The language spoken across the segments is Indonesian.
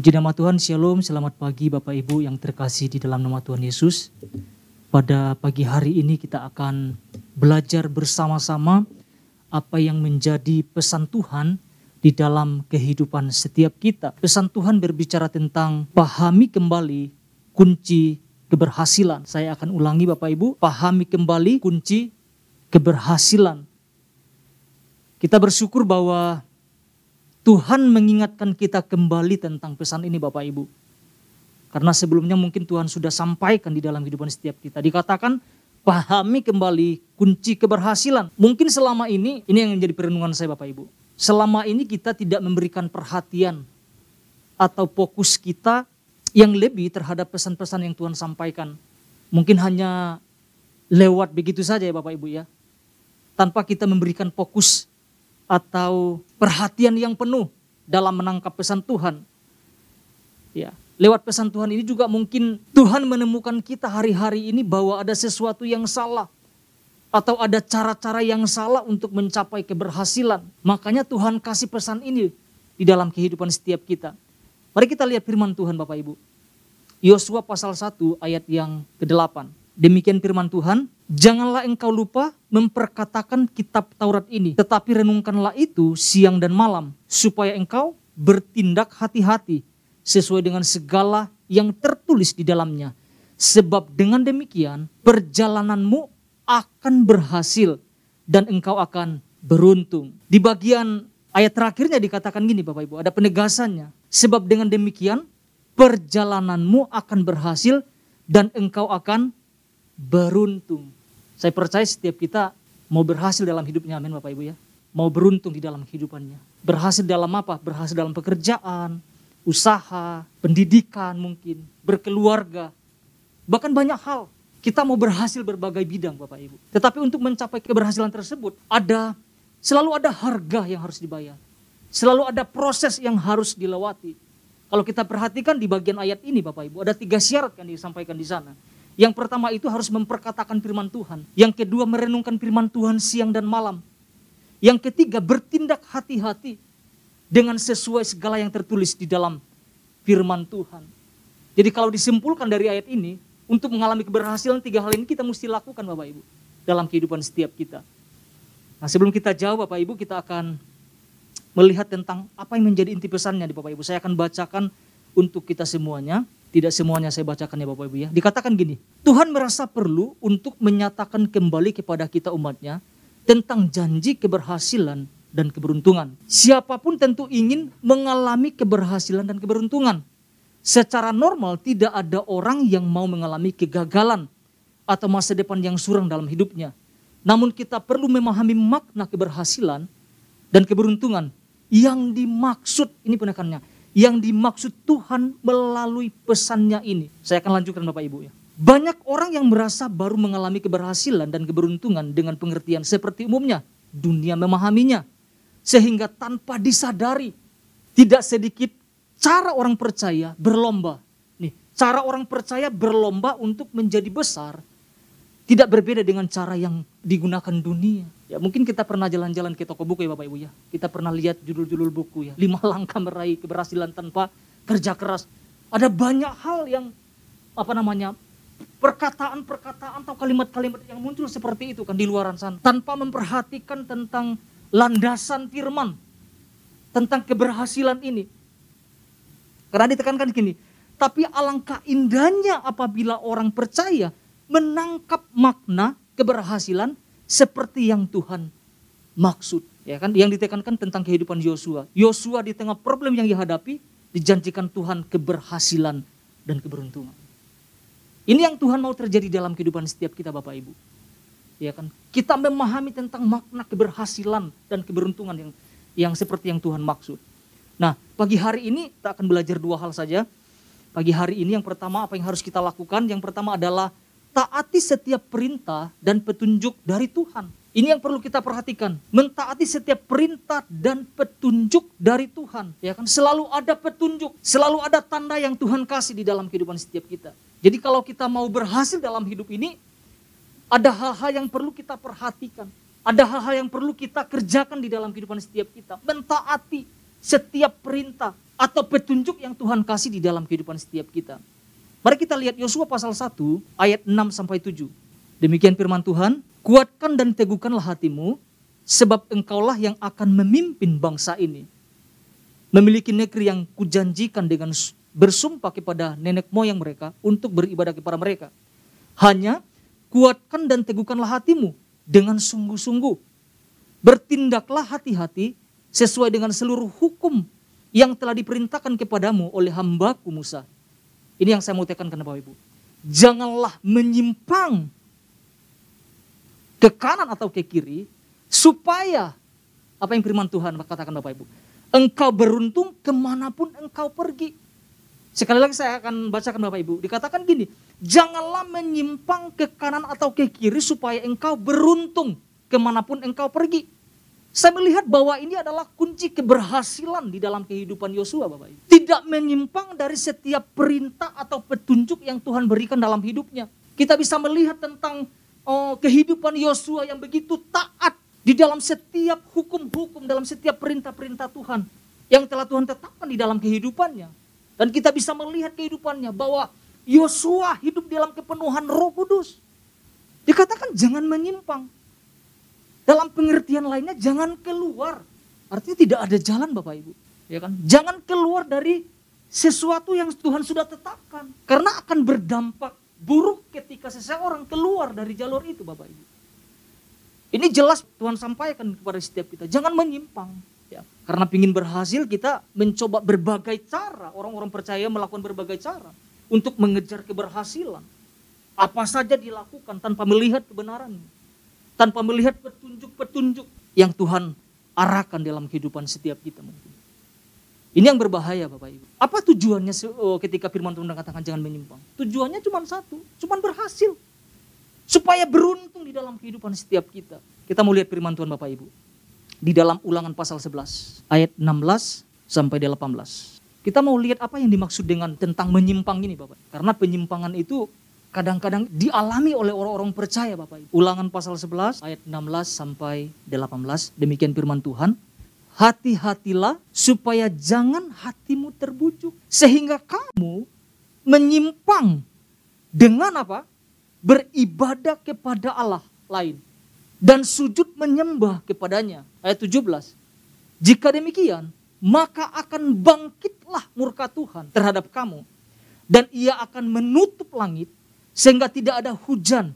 Puji nama Tuhan, Shalom, selamat pagi Bapak Ibu yang terkasih di dalam nama Tuhan Yesus. Pada pagi hari ini kita akan belajar bersama-sama apa yang menjadi pesan Tuhan di dalam kehidupan setiap kita. Pesan Tuhan berbicara tentang pahami kembali kunci keberhasilan. Saya akan ulangi Bapak Ibu, pahami kembali kunci keberhasilan. Kita bersyukur bahwa Tuhan mengingatkan kita kembali tentang pesan ini Bapak Ibu. Karena sebelumnya mungkin Tuhan sudah sampaikan di dalam kehidupan setiap kita. Dikatakan pahami kembali kunci keberhasilan. Mungkin selama ini, ini yang menjadi perenungan saya Bapak Ibu. Selama ini kita tidak memberikan perhatian atau fokus kita yang lebih terhadap pesan-pesan yang Tuhan sampaikan. Mungkin hanya lewat begitu saja ya Bapak Ibu ya. Tanpa kita memberikan fokus atau perhatian yang penuh dalam menangkap pesan Tuhan. Ya, lewat pesan Tuhan ini juga mungkin Tuhan menemukan kita hari-hari ini bahwa ada sesuatu yang salah atau ada cara-cara yang salah untuk mencapai keberhasilan. Makanya Tuhan kasih pesan ini di dalam kehidupan setiap kita. Mari kita lihat firman Tuhan Bapak Ibu. Yosua pasal 1 ayat yang ke-8. Demikian firman Tuhan, Janganlah engkau lupa memperkatakan kitab Taurat ini, tetapi renungkanlah itu siang dan malam, supaya engkau bertindak hati-hati sesuai dengan segala yang tertulis di dalamnya. Sebab dengan demikian perjalananmu akan berhasil dan engkau akan beruntung. Di bagian ayat terakhirnya dikatakan gini Bapak Ibu, ada penegasannya. Sebab dengan demikian perjalananmu akan berhasil dan engkau akan beruntung. Saya percaya setiap kita mau berhasil dalam hidupnya, amin Bapak Ibu ya. Mau beruntung di dalam kehidupannya. Berhasil dalam apa? Berhasil dalam pekerjaan, usaha, pendidikan mungkin, berkeluarga. Bahkan banyak hal. Kita mau berhasil berbagai bidang Bapak Ibu. Tetapi untuk mencapai keberhasilan tersebut ada selalu ada harga yang harus dibayar. Selalu ada proses yang harus dilewati. Kalau kita perhatikan di bagian ayat ini Bapak Ibu, ada tiga syarat yang disampaikan di sana. Yang pertama itu harus memperkatakan firman Tuhan. Yang kedua merenungkan firman Tuhan siang dan malam. Yang ketiga bertindak hati-hati dengan sesuai segala yang tertulis di dalam firman Tuhan. Jadi kalau disimpulkan dari ayat ini, untuk mengalami keberhasilan tiga hal ini kita mesti lakukan Bapak Ibu. Dalam kehidupan setiap kita. Nah sebelum kita jawab Bapak Ibu kita akan melihat tentang apa yang menjadi inti pesannya di Bapak Ibu. Saya akan bacakan untuk kita semuanya. Tidak semuanya saya bacakan ya Bapak Ibu ya. Dikatakan gini, Tuhan merasa perlu untuk menyatakan kembali kepada kita umatnya tentang janji keberhasilan dan keberuntungan. Siapa pun tentu ingin mengalami keberhasilan dan keberuntungan. Secara normal tidak ada orang yang mau mengalami kegagalan atau masa depan yang suram dalam hidupnya. Namun kita perlu memahami makna keberhasilan dan keberuntungan yang dimaksud, ini penekannya, yang dimaksud Tuhan melalui pesannya ini. Saya akan lanjutkan Bapak Ibu ya. Banyak orang yang merasa baru mengalami keberhasilan dan keberuntungan dengan pengertian seperti umumnya. Dunia memahaminya. Sehingga tanpa disadari, tidak sedikit cara orang percaya berlomba. Nih, cara orang percaya berlomba untuk menjadi besar tidak berbeda dengan cara yang digunakan dunia. Ya mungkin kita pernah jalan-jalan ke toko buku ya Bapak Ibu ya. Kita pernah lihat judul-judul buku ya. Lima langkah meraih keberhasilan tanpa kerja keras. Ada banyak hal yang apa namanya perkataan-perkataan atau kalimat-kalimat yang muncul seperti itu kan di luaran sana. Tanpa memperhatikan tentang landasan firman. Tentang keberhasilan ini. Karena ditekankan gini. Tapi alangkah indahnya apabila orang percaya menangkap makna keberhasilan seperti yang Tuhan maksud. Ya kan, yang ditekankan tentang kehidupan Yosua. Yosua di tengah problem yang dihadapi, dijanjikan Tuhan keberhasilan dan keberuntungan. Ini yang Tuhan mau terjadi dalam kehidupan setiap kita Bapak Ibu. Ya kan, kita memahami tentang makna keberhasilan dan keberuntungan yang yang seperti yang Tuhan maksud. Nah, pagi hari ini kita akan belajar dua hal saja. Pagi hari ini yang pertama apa yang harus kita lakukan? Yang pertama adalah taati setiap perintah dan petunjuk dari Tuhan. Ini yang perlu kita perhatikan. Mentaati setiap perintah dan petunjuk dari Tuhan. Ya kan? Selalu ada petunjuk, selalu ada tanda yang Tuhan kasih di dalam kehidupan setiap kita. Jadi kalau kita mau berhasil dalam hidup ini, ada hal-hal yang perlu kita perhatikan. Ada hal-hal yang perlu kita kerjakan di dalam kehidupan setiap kita. Mentaati setiap perintah atau petunjuk yang Tuhan kasih di dalam kehidupan setiap kita. Mari kita lihat Yosua pasal 1 ayat 6 sampai 7. Demikian firman Tuhan, kuatkan dan teguhkanlah hatimu sebab engkaulah yang akan memimpin bangsa ini. Memiliki negeri yang kujanjikan dengan bersumpah kepada nenek moyang mereka untuk beribadah kepada mereka. Hanya kuatkan dan teguhkanlah hatimu dengan sungguh-sungguh. Bertindaklah hati-hati sesuai dengan seluruh hukum yang telah diperintahkan kepadamu oleh hambaku Musa. Ini yang saya mau tekankan Bapak Ibu. Janganlah menyimpang ke kanan atau ke kiri supaya apa yang firman Tuhan katakan Bapak Ibu. Engkau beruntung ke mana pun engkau pergi. Sekali lagi saya akan bacakan Bapak Ibu. Dikatakan gini, janganlah menyimpang ke kanan atau ke kiri supaya engkau beruntung ke mana pun engkau pergi. Saya melihat bahwa ini adalah kunci keberhasilan di dalam kehidupan Yosua Bapak Ibu. Tidak menyimpang dari setiap perintah atau petunjuk yang Tuhan berikan dalam hidupnya. Kita bisa melihat tentang oh, kehidupan Yosua yang begitu taat di dalam setiap hukum-hukum, dalam setiap perintah-perintah Tuhan yang telah Tuhan tetapkan di dalam kehidupannya. Dan kita bisa melihat kehidupannya bahwa Yosua hidup dalam kepenuhan roh kudus. Dikatakan jangan menyimpang. Dalam pengertian lainnya jangan keluar. Artinya tidak ada jalan Bapak Ibu. Ya kan? Jangan keluar dari sesuatu yang Tuhan sudah tetapkan. Karena akan berdampak buruk ketika seseorang keluar dari jalur itu Bapak Ibu. Ini jelas Tuhan sampaikan kepada setiap kita. Jangan menyimpang. Ya, karena ingin berhasil kita mencoba berbagai cara. Orang-orang percaya melakukan berbagai cara. Untuk mengejar keberhasilan. Apa saja dilakukan tanpa melihat kebenarannya tanpa melihat petunjuk-petunjuk yang Tuhan arahkan dalam kehidupan setiap kita mungkin. Ini yang berbahaya Bapak Ibu. Apa tujuannya oh, ketika firman Tuhan katakan jangan menyimpang? Tujuannya cuma satu, cuma berhasil. Supaya beruntung di dalam kehidupan setiap kita. Kita mau lihat firman Tuhan Bapak Ibu. Di dalam ulangan pasal 11, ayat 16 sampai 18. Kita mau lihat apa yang dimaksud dengan tentang menyimpang ini Bapak. Karena penyimpangan itu kadang-kadang dialami oleh orang-orang percaya Bapak Ibu. Ulangan pasal 11 ayat 16 sampai 18 demikian firman Tuhan. Hati-hatilah supaya jangan hatimu terbujuk sehingga kamu menyimpang dengan apa? Beribadah kepada Allah lain dan sujud menyembah kepadanya. Ayat 17. Jika demikian, maka akan bangkitlah murka Tuhan terhadap kamu dan ia akan menutup langit sehingga tidak ada hujan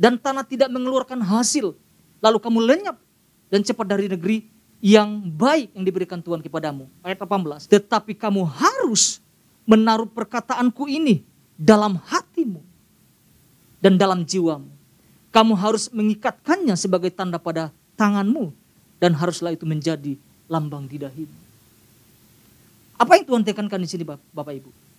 dan tanah tidak mengeluarkan hasil. Lalu kamu lenyap dan cepat dari negeri yang baik yang diberikan Tuhan kepadamu. Ayat 18. Tetapi kamu harus menaruh perkataanku ini dalam hatimu dan dalam jiwamu. Kamu harus mengikatkannya sebagai tanda pada tanganmu dan haruslah itu menjadi lambang di dahimu. Apa yang Tuhan tekankan di sini Bapak Ibu?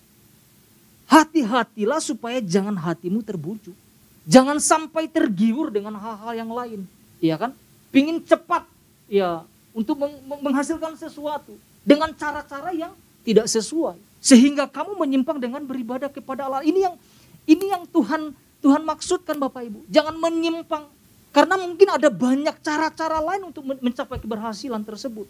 Hati-hatilah supaya jangan hatimu terbujuk. Jangan sampai tergiur dengan hal-hal yang lain. Iya kan? Pingin cepat ya untuk menghasilkan sesuatu dengan cara-cara yang tidak sesuai. Sehingga kamu menyimpang dengan beribadah kepada Allah. Ini yang ini yang Tuhan Tuhan maksudkan Bapak Ibu. Jangan menyimpang karena mungkin ada banyak cara-cara lain untuk mencapai keberhasilan tersebut.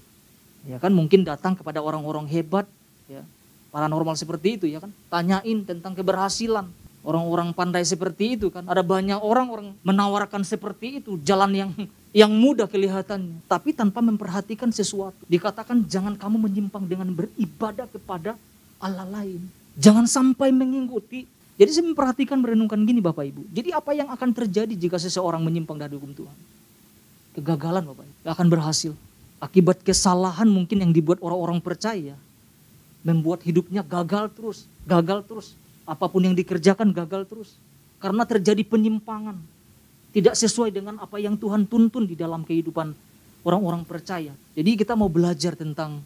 Ya kan mungkin datang kepada orang-orang hebat ya paranormal seperti itu ya kan. Tanyain tentang keberhasilan. Orang-orang pandai seperti itu kan. Ada banyak orang-orang menawarkan seperti itu. Jalan yang yang mudah kelihatannya. Tapi tanpa memperhatikan sesuatu. Dikatakan jangan kamu menyimpang dengan beribadah kepada Allah lain. Jangan sampai mengikuti. Jadi saya memperhatikan merenungkan gini Bapak Ibu. Jadi apa yang akan terjadi jika seseorang menyimpang dari hukum Tuhan? Kegagalan Bapak Ibu. Gak akan berhasil. Akibat kesalahan mungkin yang dibuat orang-orang percaya membuat hidupnya gagal terus, gagal terus. Apa pun yang dikerjakan gagal terus. Karena terjadi penyimpangan. Tidak sesuai dengan apa yang Tuhan tuntun di dalam kehidupan orang-orang percaya. Jadi kita mau belajar tentang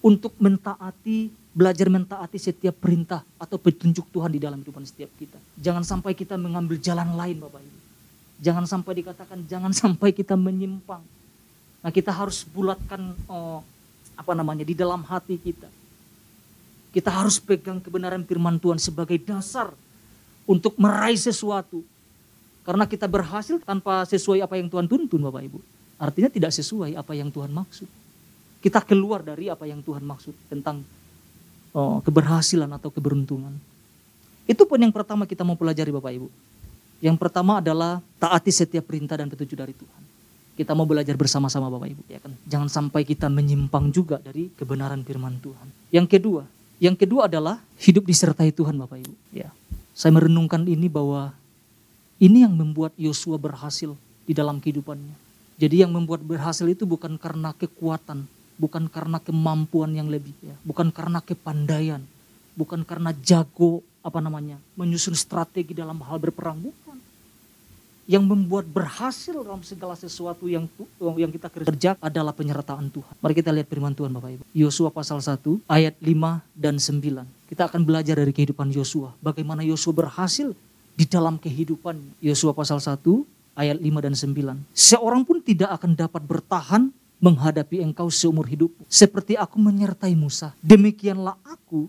untuk mentaati, belajar mentaati setiap perintah atau petunjuk Tuhan di dalam kehidupan setiap kita. Jangan sampai kita mengambil jalan lain Bapak Ibu. Jangan sampai dikatakan jangan sampai kita menyimpang. Nah kita harus bulatkan oh, apa namanya di dalam hati kita kita harus pegang kebenaran firman Tuhan sebagai dasar untuk meraih sesuatu. Karena kita berhasil tanpa sesuai apa yang Tuhan tuntun Bapak Ibu. Artinya tidak sesuai apa yang Tuhan maksud. Kita keluar dari apa yang Tuhan maksud tentang oh, keberhasilan atau keberuntungan. Itu pun yang pertama kita mau pelajari Bapak Ibu. Yang pertama adalah taati setiap perintah dan petunjuk dari Tuhan. Kita mau belajar bersama-sama Bapak Ibu, ya kan? Jangan sampai kita menyimpang juga dari kebenaran firman Tuhan. Yang kedua, yang kedua adalah hidup disertai Tuhan Bapak Ibu. Ya. Saya merenungkan ini bahwa ini yang membuat Yosua berhasil di dalam kehidupannya. Jadi yang membuat berhasil itu bukan karena kekuatan, bukan karena kemampuan yang lebih, ya. bukan karena kepandaian, bukan karena jago apa namanya menyusun strategi dalam hal berperang, bukan yang membuat berhasil dalam segala sesuatu yang yang kita kerja adalah penyertaan Tuhan. Mari kita lihat firman Tuhan Bapak Ibu. Yosua pasal 1 ayat 5 dan 9. Kita akan belajar dari kehidupan Yosua. Bagaimana Yosua berhasil di dalam kehidupan. Yosua pasal 1 ayat 5 dan 9. Seorang pun tidak akan dapat bertahan menghadapi engkau seumur hidup. Seperti aku menyertai Musa. Demikianlah aku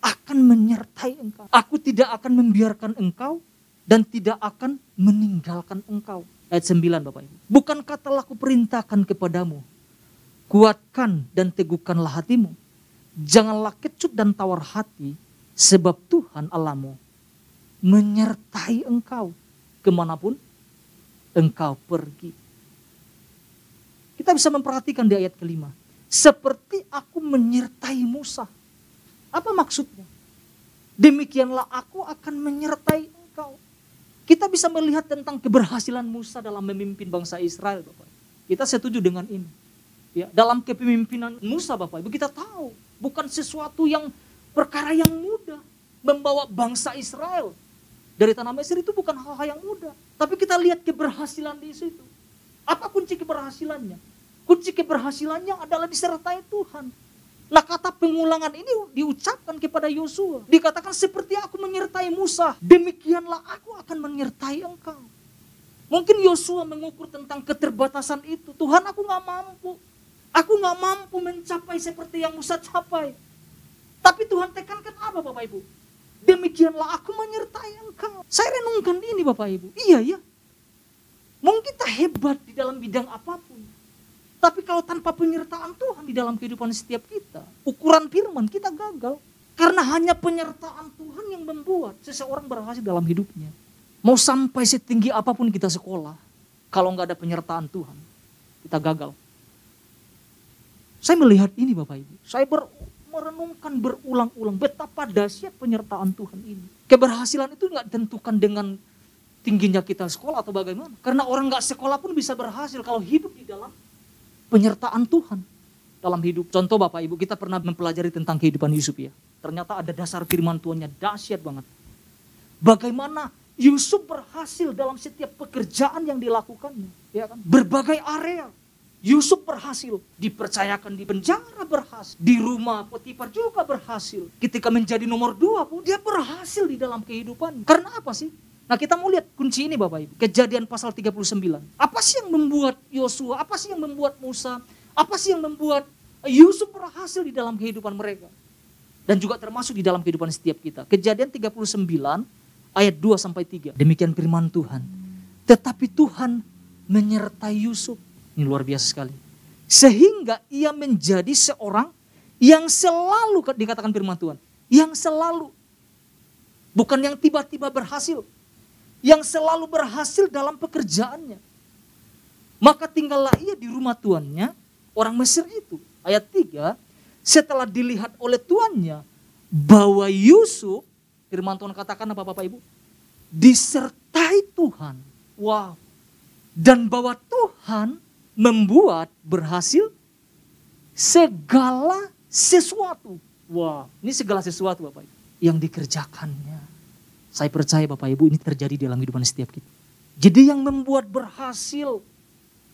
akan menyertai engkau. Aku tidak akan membiarkan engkau dan tidak akan meninggalkan engkau. Ayat 9 Bapak Ibu. Bukankah telah kuperintahkan kepadamu, kuatkan dan teguhkanlah hatimu. Janganlah kecut dan tawar hati, sebab Tuhan Allahmu menyertai engkau ke mana pun engkau pergi. Kita bisa memperhatikan di ayat kelima. Seperti aku menyertai Musa. Apa maksudnya? Demikianlah aku akan menyertai engkau. Kita bisa melihat tentang keberhasilan Musa dalam memimpin bangsa Israel, Bapak. Kita setuju dengan ini. Ya, dalam kepemimpinan Musa, Bapak Ibu, kita tahu bukan sesuatu yang perkara yang mudah membawa bangsa Israel dari tanah Mesir itu bukan hal-hal yang mudah. Tapi kita lihat keberhasilan di situ. Apa kunci keberhasilannya? Kunci keberhasilannya adalah disertai Tuhan. Nah kata pengulangan ini diucapkan kepada Yosua. Dikatakan seperti aku menyertai Musa, demikianlah aku akan menyertai engkau. Mungkin Yosua mengukur tentang keterbatasan itu. Tuhan aku gak mampu. Aku gak mampu mencapai seperti yang Musa capai. Tapi Tuhan tekankan apa Bapak Ibu? Demikianlah aku menyertai engkau. Saya renungkan ini Bapak Ibu. Iya ya. Mungkin kita hebat di dalam bidang apa pun. Tapi kalau tanpa penyertaan Tuhan di dalam kehidupan setiap kita, ukuran firman kita gagal. Karena hanya penyertaan Tuhan yang membuat seseorang berhasil dalam hidupnya. Mau sampai setinggi apa pun kita sekolah, kalau nggak ada penyertaan Tuhan, kita gagal. Saya melihat ini Bapak Ibu. Saya ber, merenungkan berulang-ulang betapa dahsyat penyertaan Tuhan ini. Keberhasilan itu nggak ditentukan dengan tingginya kita sekolah atau bagaimana. Karena orang nggak sekolah pun bisa berhasil kalau hidup di dalam penyertaan Tuhan dalam hidup. Contoh Bapak Ibu, kita pernah mempelajari tentang kehidupan Yusuf ya. Ternyata ada dasar firman Tuhannya dahsyat banget. Bagaimana Yusuf berhasil dalam setiap pekerjaan yang dilakukannya. Ya kan? Berbagai area. Yusuf berhasil, dipercayakan di penjara berhasil, di rumah Potifar juga berhasil. Ketika menjadi nomor dua pun dia berhasil di dalam kehidupan. Karena apa sih? Nah kita mau lihat kunci ini Bapak Ibu. Kejadian pasal 39. Apa sih yang membuat Yosua, apa sih yang membuat Musa, apa sih yang membuat Yusuf berhasil di dalam kehidupan mereka. Dan juga termasuk di dalam kehidupan setiap kita. Kejadian 39 ayat 2 sampai 3. Demikian firman Tuhan. Tetapi Tuhan menyertai Yusuf. Ini luar biasa sekali. Sehingga ia menjadi seorang yang selalu dikatakan firman Tuhan. Yang selalu. Bukan yang tiba-tiba berhasil yang selalu berhasil dalam pekerjaannya. Maka tinggallah ia di rumah tuannya, orang Mesir itu. Ayat 3, setelah dilihat oleh tuannya bahwa Yusuf, firman Tuhan katakan apa Bapak Ibu? Disertai Tuhan. Wow. Dan bahwa Tuhan membuat berhasil segala sesuatu. Wow. ini segala sesuatu Bapak Ibu. Yang dikerjakannya saya percaya Bapak Ibu ini terjadi dalam kehidupan setiap kita. Jadi yang membuat berhasil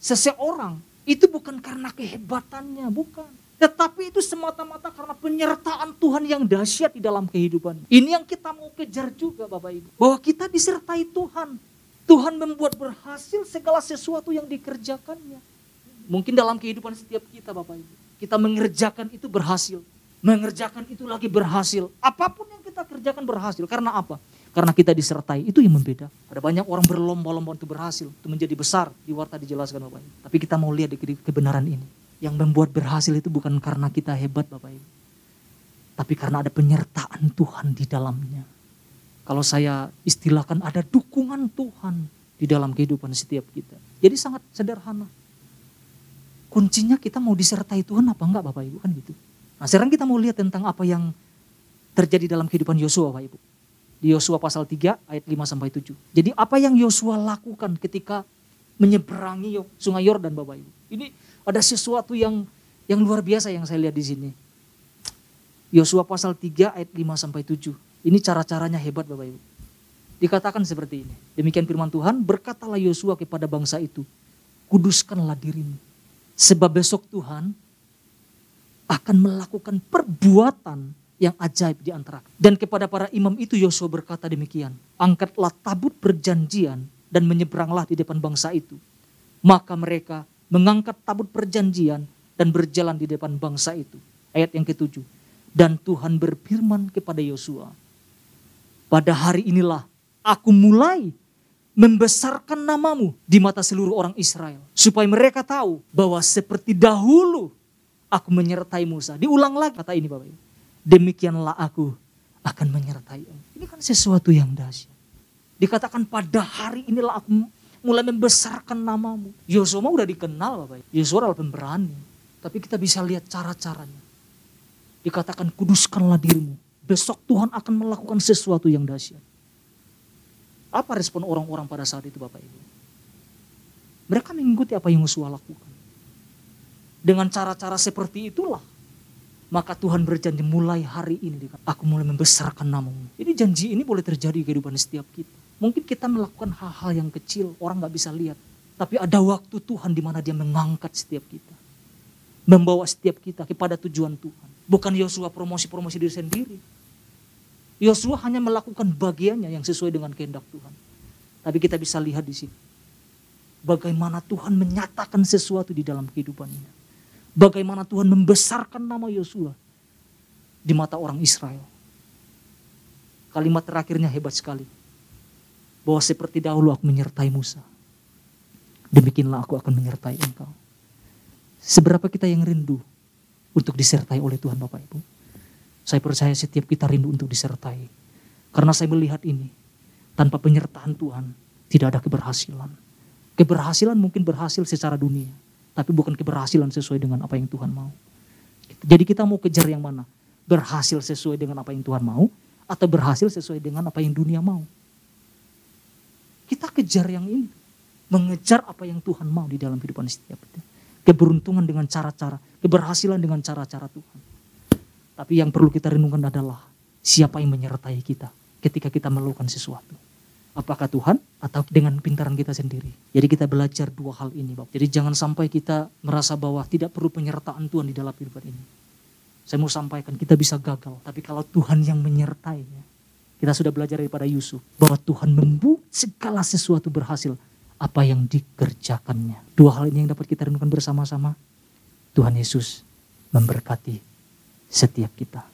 seseorang itu bukan karena kehebatannya, bukan. Tetapi itu semata-mata karena penyertaan Tuhan yang dahsyat di dalam kehidupan. Ini yang kita mau kejar juga Bapak Ibu. Bahwa kita disertai Tuhan. Tuhan membuat berhasil segala sesuatu yang dikerjakannya. Mungkin dalam kehidupan setiap kita Bapak Ibu. Kita mengerjakan itu berhasil. Mengerjakan itu lagi berhasil. Apa pun yang kita kerjakan berhasil. Karena apa? Karena kita disertai, itu yang membeda. Ada banyak orang berlomba-lomba untuk berhasil, untuk menjadi besar. Di warta dijelaskan Bapak Ibu. Tapi kita mau lihat di kebenaran ini. Yang membuat berhasil itu bukan karena kita hebat Bapak Ibu. tapi karena ada penyertaan Tuhan di dalamnya. Kalau saya istilahkan ada dukungan Tuhan di dalam kehidupan setiap kita. Jadi sangat sederhana. Kuncinya kita mau disertai Tuhan apa enggak Bapak Ibu kan gitu. Nah sekarang kita mau lihat tentang apa yang terjadi dalam kehidupan Yosua Bapak Ibu. Di Yosua pasal 3 ayat 5 sampai 7. Jadi apa yang Yosua lakukan ketika menyeberangi sungai Yordan Bapak Ibu. Ini ada sesuatu yang yang luar biasa yang saya lihat di sini. Yosua pasal 3 ayat 5 sampai 7. Ini cara-caranya hebat Bapak Ibu. Dikatakan seperti ini. Demikian firman Tuhan, berkatalah Yosua kepada bangsa itu, kuduskanlah dirimu. Sebab besok Tuhan akan melakukan perbuatan yang ajaib di antara. Dan kepada para imam itu Yosua berkata demikian, angkatlah tabut perjanjian dan menyeberanglah di depan bangsa itu. Maka mereka mengangkat tabut perjanjian dan berjalan di depan bangsa itu. Ayat yang ketujuh. Dan Tuhan berfirman kepada Yosua, pada hari inilah aku mulai membesarkan namamu di mata seluruh orang Israel. Supaya mereka tahu bahwa seperti dahulu aku menyertai Musa. Diulang lagi kata ini Bapak Ibu demikianlah aku akan menyertai. Ini kan sesuatu yang dahsyat. Dikatakan pada hari inilah aku mulai membesarkan namamu. Yosua udah dikenal Bapak. Yosua adalah pemberani. Tapi kita bisa lihat cara-caranya. Dikatakan kuduskanlah dirimu. Besok Tuhan akan melakukan sesuatu yang dahsyat. Apa respon orang-orang pada saat itu Bapak Ibu? Mereka mengikuti apa yang Yosua lakukan. Dengan cara-cara seperti itulah maka Tuhan berjanji mulai hari ini aku mulai membesarkan namamu. Ini janji ini boleh terjadi di kehidupan setiap kita. Mungkin kita melakukan hal-hal yang kecil, orang nggak bisa lihat. Tapi ada waktu Tuhan di mana dia mengangkat setiap kita. Membawa setiap kita kepada tujuan Tuhan. Bukan Yosua promosi-promosi diri sendiri. Yosua hanya melakukan bagiannya yang sesuai dengan kehendak Tuhan. Tapi kita bisa lihat di sini. Bagaimana Tuhan menyatakan sesuatu di dalam kehidupannya bagaimana Tuhan membesarkan nama Yosua di mata orang Israel. Kalimat terakhirnya hebat sekali. Bahwa seperti dahulu aku menyertai Musa. Demikianlah aku akan menyertai engkau. Seberapa kita yang rindu untuk disertai oleh Tuhan Bapak Ibu. Saya percaya setiap kita rindu untuk disertai. Karena saya melihat ini. Tanpa penyertaan Tuhan tidak ada keberhasilan. Keberhasilan mungkin berhasil secara dunia tapi bukan keberhasilan sesuai dengan apa yang Tuhan mau. Jadi kita mau kejar yang mana? Berhasil sesuai dengan apa yang Tuhan mau atau berhasil sesuai dengan apa yang dunia mau? Kita kejar yang ini. Mengejar apa yang Tuhan mau di dalam kehidupan setiap kita. Keberuntungan dengan cara-cara, keberhasilan dengan cara-cara Tuhan. Tapi yang perlu kita renungkan adalah siapa yang menyertai kita ketika kita melakukan sesuatu. Apakah Tuhan atau dengan pintaran kita sendiri? Jadi kita belajar dua hal ini. Bapak. Jadi jangan sampai kita merasa bahwa tidak perlu penyertaan Tuhan di dalam kehidupan ini. Saya mau sampaikan kita bisa gagal. Tapi kalau Tuhan yang menyertainya. Kita sudah belajar daripada Yusuf. Bahwa Tuhan membuat segala sesuatu berhasil. Apa yang dikerjakannya. Dua hal ini yang dapat kita renungkan bersama-sama. Tuhan Yesus memberkati setiap kita.